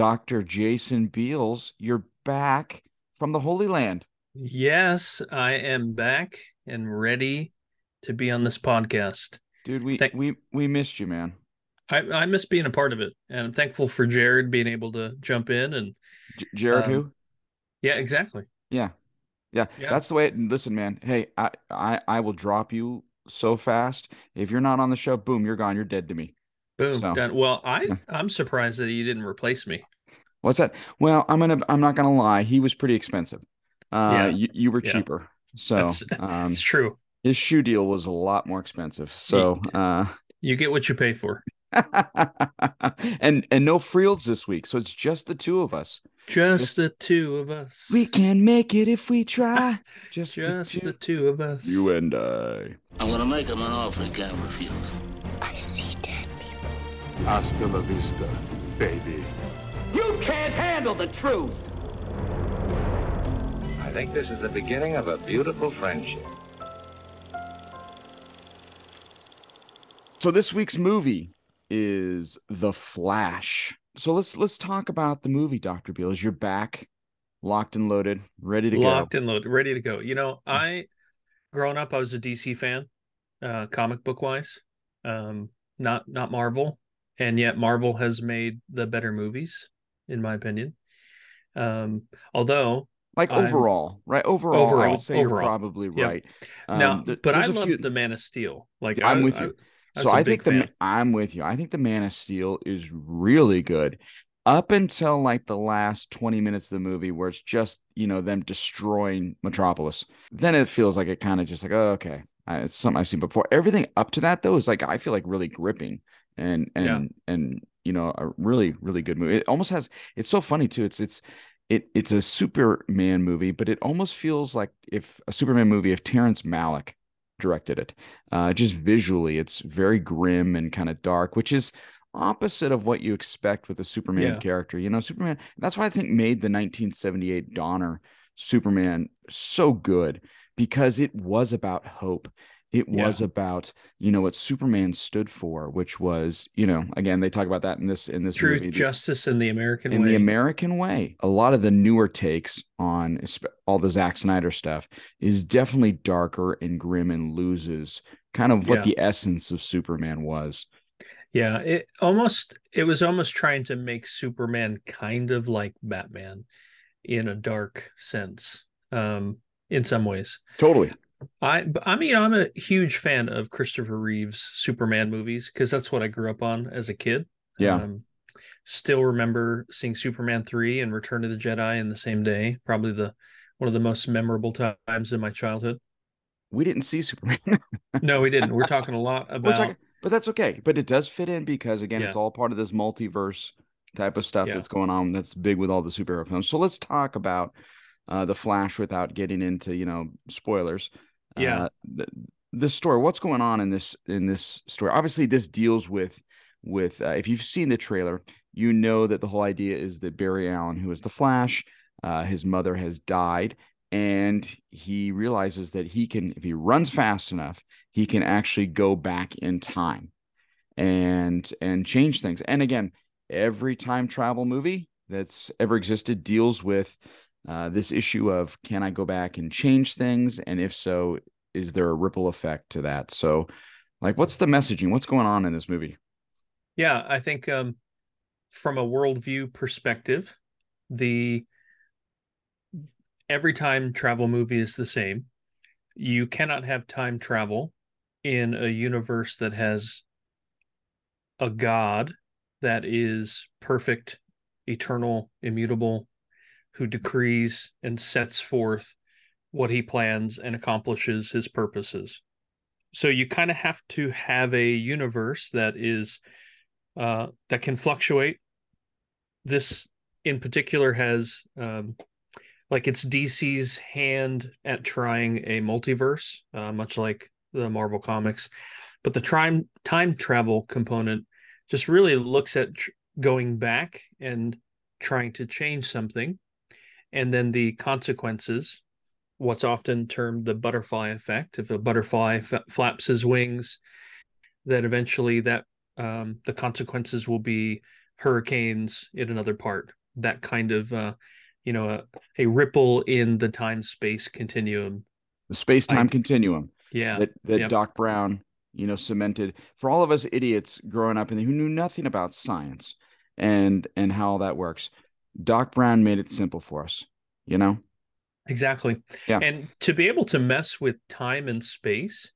Dr. Jason Beals, you're back from the Holy Land. Yes, I am back and ready to be on this podcast. Dude, we Thank- we we missed you, man. I, I miss being a part of it, and I'm thankful for Jared being able to jump in and J- Jared um, who? Yeah, exactly. Yeah. yeah, yeah. That's the way. It, listen, man. Hey, I I I will drop you so fast. If you're not on the show, boom, you're gone. You're dead to me. Boom, so, done. Well, I I'm surprised that you didn't replace me. What's that? Well, I'm gonna I'm not gonna lie. He was pretty expensive. Uh, yeah. you, you were cheaper. So um, it's true. His shoe deal was a lot more expensive. So uh, you get what you pay for. and and no Frields this week, so it's just the two of us. Just, just the two of us. We can make it if we try. Just, just the, two. the, two. of us. You and I. I'm gonna make him an offer he can't refuse. I see dead people. Hasta la vista, baby. You can't handle the truth. I think this is the beginning of a beautiful friendship. So this week's movie is The Flash. So let's let's talk about the movie, Doctor Beals. You're back, locked and loaded, ready to locked go. Locked and loaded, ready to go. You know, I growing up, I was a DC fan, uh, comic book wise, um, not not Marvel, and yet Marvel has made the better movies in my opinion. Um, although like overall, I'm, right? Overall, overall, I would say overall. you're probably right. Um, now, but I love few... the Man of Steel. Like I'm I, with you. I, so I think the fan. I'm with you. I think the Man of Steel is really good up until like the last 20 minutes of the movie where it's just you know them destroying metropolis then it feels like it kind of just like oh, okay it's something i've seen before everything up to that though is like i feel like really gripping and and yeah. and you know a really really good movie it almost has it's so funny too it's it's it it's a superman movie but it almost feels like if a superman movie if terrence malick directed it uh just visually it's very grim and kind of dark which is opposite of what you expect with a superman yeah. character you know superman that's why i think made the 1978 donner superman so good because it was about hope it was about you know what Superman stood for, which was you know again they talk about that in this in this truth, movie. justice, in the American in way. the American way. A lot of the newer takes on all the Zack Snyder stuff is definitely darker and grim and loses kind of what yeah. the essence of Superman was. Yeah, it almost it was almost trying to make Superman kind of like Batman in a dark sense. Um in some ways. Totally. I I mean I'm a huge fan of Christopher Reeves Superman movies because that's what I grew up on as a kid. Yeah. Um, still remember seeing Superman 3 and Return of the Jedi in the same day, probably the one of the most memorable times in my childhood. We didn't see Superman. no, we didn't. We're talking a lot about talking, but that's okay. But it does fit in because again, yeah. it's all part of this multiverse type of stuff yeah. that's going on that's big with all the superhero films. So let's talk about uh, the Flash without getting into, you know, spoilers yeah. Uh, the, this story what's going on in this in this story? Obviously this deals with with uh, if you've seen the trailer you know that the whole idea is that barry allen who is the flash uh, his mother has died and he realizes that he can if he runs fast enough he can actually go back in time and and change things. And again every time travel movie that's ever existed deals with uh, this issue of can I go back and change things? And if so, is there a ripple effect to that? So, like, what's the messaging? What's going on in this movie? Yeah, I think um, from a worldview perspective, the every time travel movie is the same. You cannot have time travel in a universe that has a God that is perfect, eternal, immutable, who decrees and sets forth what he plans and accomplishes his purposes. So you kind of have to have a universe that is uh, that can fluctuate. This in particular has um, like it's DC's hand at trying a multiverse, uh, much like the Marvel comics, but the time time travel component just really looks at tr- going back and trying to change something and then the consequences what's often termed the butterfly effect if a butterfly f- flaps his wings then eventually that um, the consequences will be hurricanes in another part. That kind of uh, you know a, a ripple in the time space continuum. The space time continuum. Yeah. That that Yep. Doc Brown, you know, cemented for all of us idiots growing up and who knew nothing about science and and how that works. Doc Brown made it simple for us, you know? Exactly. Yeah. And to be able to mess with time and space,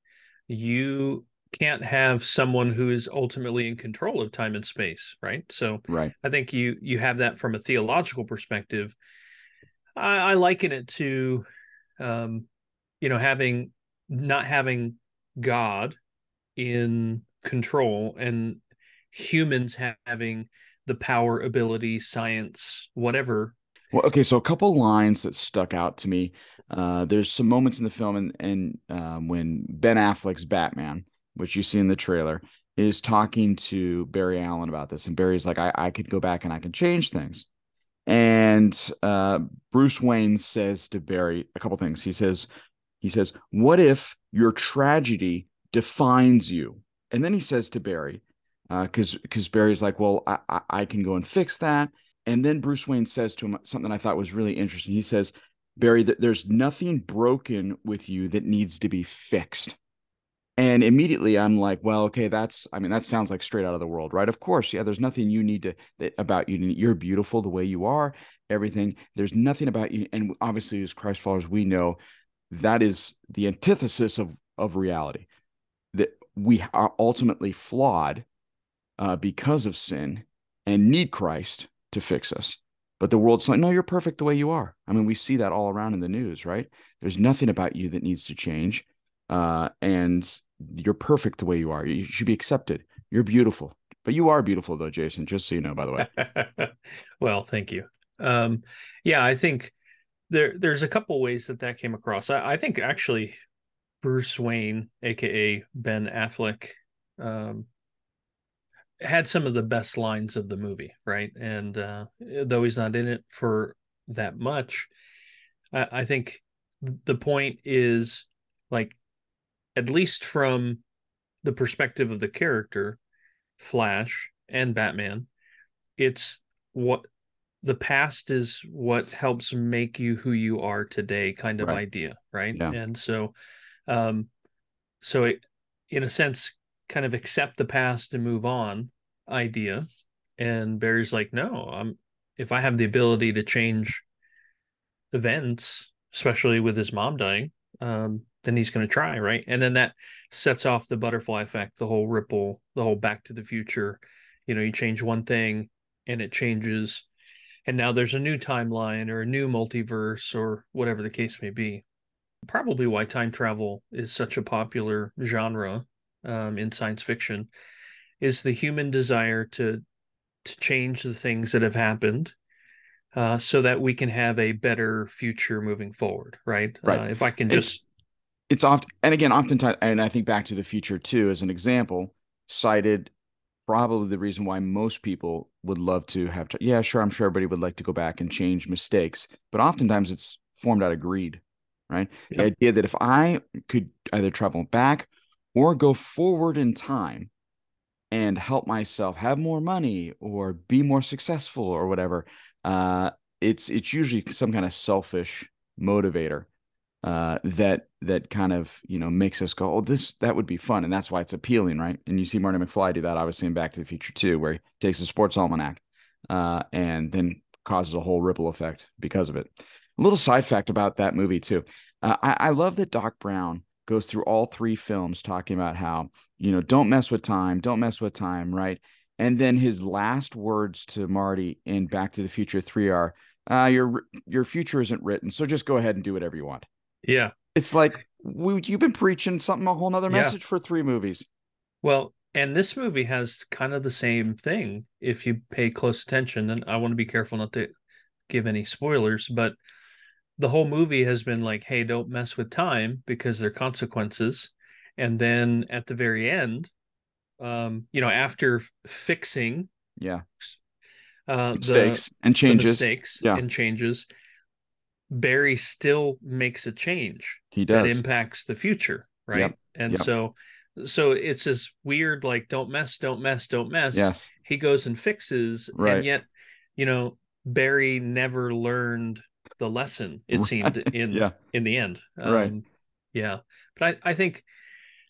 you can't have someone who is ultimately in control of time and space, right? So Right. I think you you have that from a theological perspective. I, I liken it to, um, you know, having not having God in control and humans having the power, ability, science, whatever. Well, okay, so a couple lines that stuck out to me. Uh, there's some moments in the film, and, and um, when Ben Affleck's Batman, which you see in the trailer, is talking to Barry Allen about this, and Barry's like, "I, I could go back and I can change things." And uh, Bruce Wayne says to Barry a couple things. He says, "He says, what if your tragedy defines you?" And then he says to Barry, Uh, because because Barry's like, "Well, I, I I can go and fix that." And then Bruce Wayne says to him something I thought was really interesting. He says, Barry, th- there's nothing broken with you that needs to be fixed. And immediately I'm like, well, okay, that's, I mean, that sounds like straight out of the world, right? Of course. Yeah. There's nothing you need to, that about you. You're beautiful the way you are, everything. There's nothing about you. And obviously, as Christ followers, we know that is the antithesis of, of reality that we are ultimately flawed uh, because of sin and need Christ to fix us. But the world's like, no, you're perfect the way you are. I mean, we see that all around in the news, right? There's nothing about you that needs to change. Uh, and you're perfect the way you are. You should be accepted. You're beautiful. But you are beautiful, though, Jason, just so you know, by the way. well, thank you. Um, yeah, I think there there's a couple ways that that came across. I, I think actually Bruce Wayne, aka Ben Affleck, um, had some of the best lines of the movie, right? And uh, though he's not in it for that much, I, I think the point is like, at least from the perspective of the character, Flash and Batman, it's what the past is what helps make you who you are today kind of Right. idea, right? Yeah. And so, um, so it, in a sense, kind of accept the past and move on idea. And Barry's like, no, I'm if I have the ability to change events, especially with his mom dying, um, then he's going to try, right? And then that sets off the butterfly effect, the whole ripple, the whole Back to the Future. You know, you change one thing and it changes, and now there's a new timeline or a new multiverse or whatever the case may be. Probably why time travel is such a popular genre um, in science fiction is the human desire to to change the things that have happened uh, so that we can have a better future moving forward, right? Right. Uh, if I can just it's often and again oftentimes and i think back to the future too as an example cited probably the reason why most people would love to have to, yeah sure i'm sure everybody would like to go back and change mistakes but oftentimes it's formed out of greed right the idea that if i could either travel back or go forward in time and help myself have more money or be more successful or whatever uh it's it's usually some kind of selfish motivator uh, that that kind of you know makes us go, oh, this that would be fun, and that's why it's appealing, right? And you see Marty McFly do that, obviously, in Back to the Future too, where he takes a sports almanac uh, and then causes a whole ripple effect because of it. A little side fact about that movie too, uh, I, I love that Doc Brown goes through all three films talking about how you know don't mess with time, don't mess with time, right? And then his last words to Marty in Back to the Future Three are, uh, "Your your future isn't written, so just go ahead and do whatever you want." yeah. It's like we, you've been preaching something a whole nother Yeah. message for three movies. Well, and this movie has kind of the same thing if you pay close attention. And I want to be careful not to give any spoilers, but the whole movie has been like, hey, don't mess with time because there are consequences. And then at the very end, um, you know, after fixing Yeah, uh, the, mistakes and the changes. mistakes Yeah. and changes, Barry still makes a change He that does. impacts the future, right? Yep, And yep. so so it's this weird like don't mess don't mess don't mess yes he goes and fixes Right. and yet you know barry never learned the lesson it Right. seemed in yeah in the end Right. Um, yeah but i i think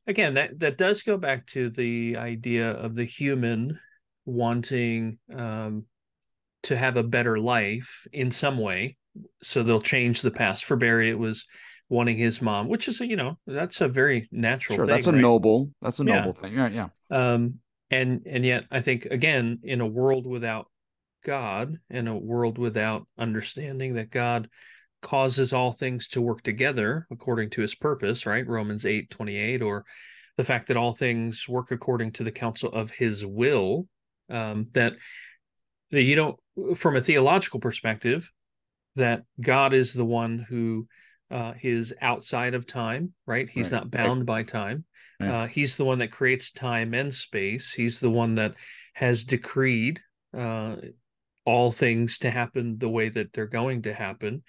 again that that does go back to the idea of the human wanting um to have a better life in some way so they'll change the past for barry it was wanting his mom which is a, you know that's a very natural sure thing that's a right? noble that's a Yeah. noble thing yeah yeah um and and yet i think again in a world without god in a world without understanding that god causes all things to work together according to his purpose right romans 8 28 or the fact that all things work according to the counsel of his will um that that you don't from a theological perspective that god is the one who uh is outside of time right he's Right, not right. bound by time uh, he's the one that creates time and space. He's the one that has decreed uh, all things to happen the way that they're going to happen.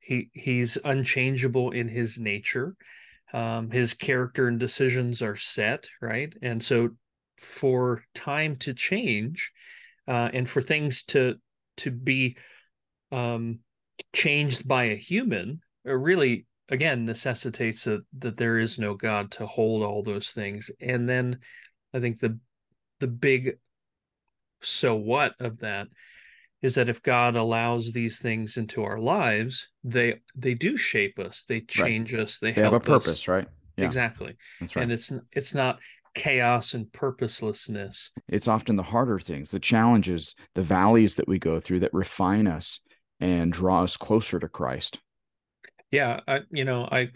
He he's unchangeable in his nature. Um, his character and decisions are set, right? And so, for time to change, uh, and for things to to be um, changed by a human, really again necessitates that that there is no God to hold all those things. And then I think the the big so what of that is that if God allows these things into our lives, they they do shape us, they change us, they, they have a purpose us. right yeah Exactly. that's right And it's it's not chaos and purposelessness. it's often the harder things, the challenges, the valleys that we go through that refine us and draw us closer to Christ. yeah i you know i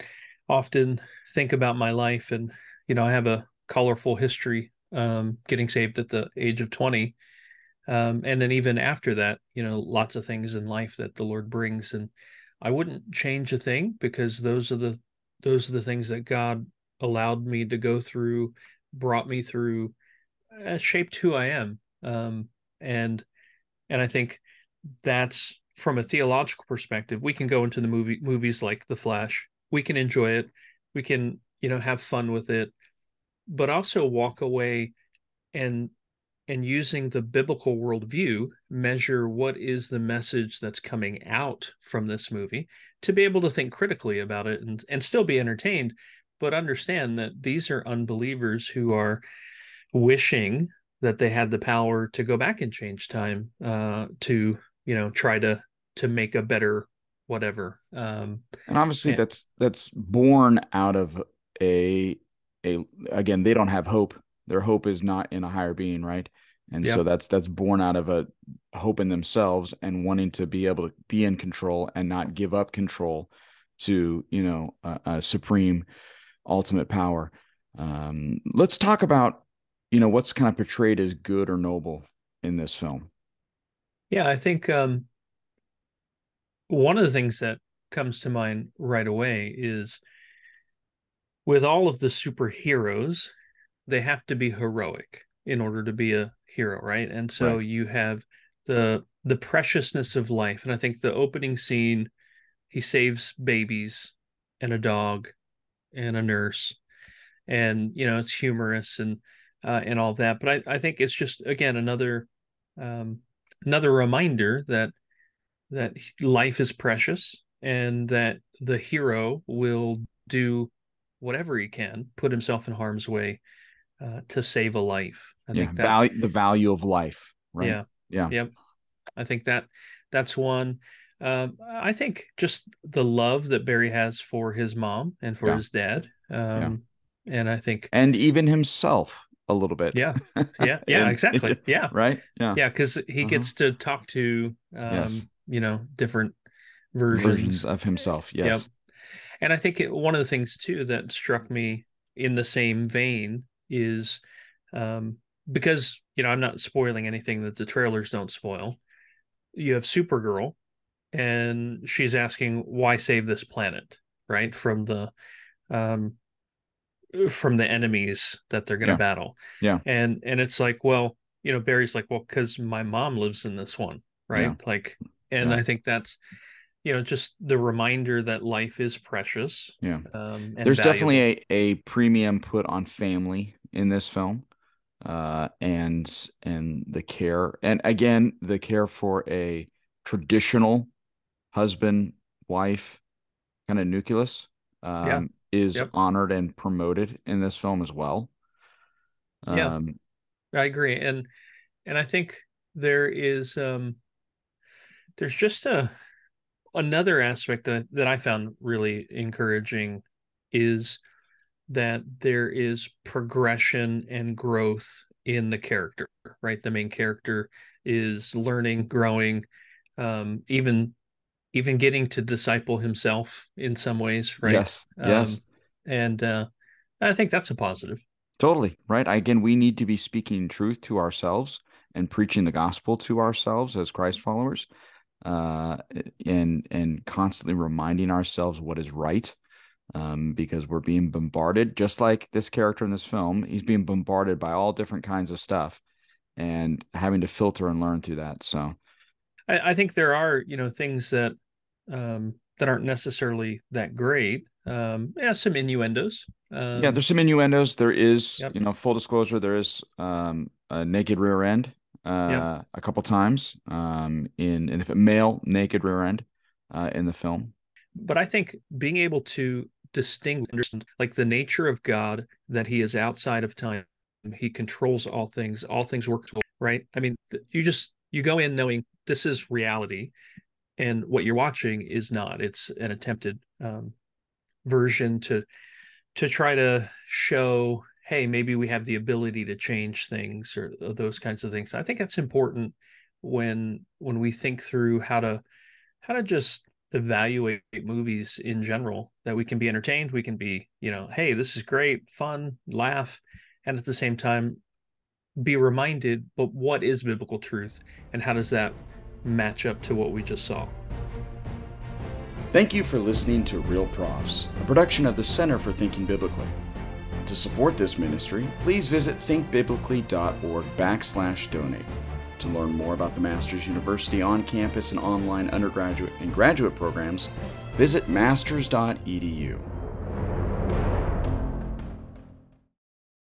often think about my life and you know i have a colorful history um getting saved at the age of 20 um and then even after that you know lots of things in life that the lord brings and i wouldn't change a thing because those are the those are the things that god allowed me to go through brought me through uh, shaped who i am. Um and and i think that's from a theological perspective we can go into the movie movies like the flash. We can enjoy it. We can you know have fun with it but also walk away and and using the biblical worldview measure what is the message that's coming out from this movie to be able to think critically about it and and still be entertained but understand that these are unbelievers who are wishing that they had the power to go back and change time uh to you know try to to make a better whatever um And obviously Yeah. that's that's born out of a a again, they don't have hope. Their hope is not in a higher being, right? And Yeah. so that's that's born out of a hope in themselves and wanting to be able to be in control and not give up control to, you know, a, a supreme ultimate power. Um, let's talk about, you know, what's kind of portrayed as good or noble in this film. Yeah, I think um, one of the things that comes to mind right away is with all of the superheroes, they have to be heroic in order to be a hero, right? And so Right. you have the the preciousness of life, and I think the opening scene, he saves babies and a dog and a nurse, and you know it's humorous and uh, and all that. But I I think it's just again another um, another reminder that that life is precious and that the hero will do whatever he can, put himself in harm's way uh, to save a life. I yeah, think that value the value of life, right? yeah, Yeah. Yep. I think that that's one. Um, I think just the love that Barry has for his mom and for Yeah. his dad. Um, and I think, And even himself a little bit. yeah, yeah, yeah, And- exactly. Yeah. Right? Yeah. Yeah. Cause he Uh-huh. gets to talk to, um, Yes. you know, different versions. Versions of himself. Yes. And I think it, one of the things too that struck me in the same vein is um, because you know I'm not spoiling anything that the trailers don't spoil. You have Supergirl, and she's asking why save this planet, right from the um, from the enemies that they're going to Yeah. battle. Yeah. and and it's like, well, you know, Barry's like, well, because my mom lives in this one, right? Yeah. Like, and Yeah. I think that's you know just the reminder that life is precious Yeah. um, and There's valuable. definitely a, a premium put on family in this film. Uh and and the care and again the care for a traditional husband wife kind of nucleus um Yeah. is Yep. honored and promoted in this film as well. Yeah. Um I agree, and and I think there is um there's just a another aspect that that I found really encouraging is that there is progression and growth in the character, right? The main character is learning, growing, um, even even getting to disciple himself in some ways, right? yes. Yes. Um, and uh, I think that's a positive. Totally right. Again, we need to be speaking truth to ourselves and preaching the gospel to ourselves as Christ followers, uh, and and constantly reminding ourselves what is right, um, because we're being bombarded. Just like this character in this film, he's being bombarded by all different kinds of stuff, and having to filter and learn through that. So, I, I think there are, you know, things that um, that aren't necessarily that great. Um, yeah, some innuendos. Um, yeah, there's some innuendos. There is, Yep. you know, full disclosure, there is um, a naked rear end uh, a couple times um, in in the male naked rear end uh, in the film. but I think being able to distinguish, like the nature of God, that He is outside of time, He controls all things, all things work, right? I mean, you just you go in knowing this is reality, and what you're watching is not. It's an attempted um, version to to try to show, hey, maybe we have the ability to change things or, those kinds of things. I think that's important when when we think through how to how to just evaluate movies in general that we can be entertained we can be you know hey this is great fun laugh and at the same time be reminded but what is biblical truth and how does that match up to what we just saw Thank you for listening to Real Profs, a production of the Center for Thinking Biblically. To support this ministry, please visit thinkbiblically.org backslash donate. To learn more about the Masters University on campus and online undergraduate and graduate programs, visit masters.edu.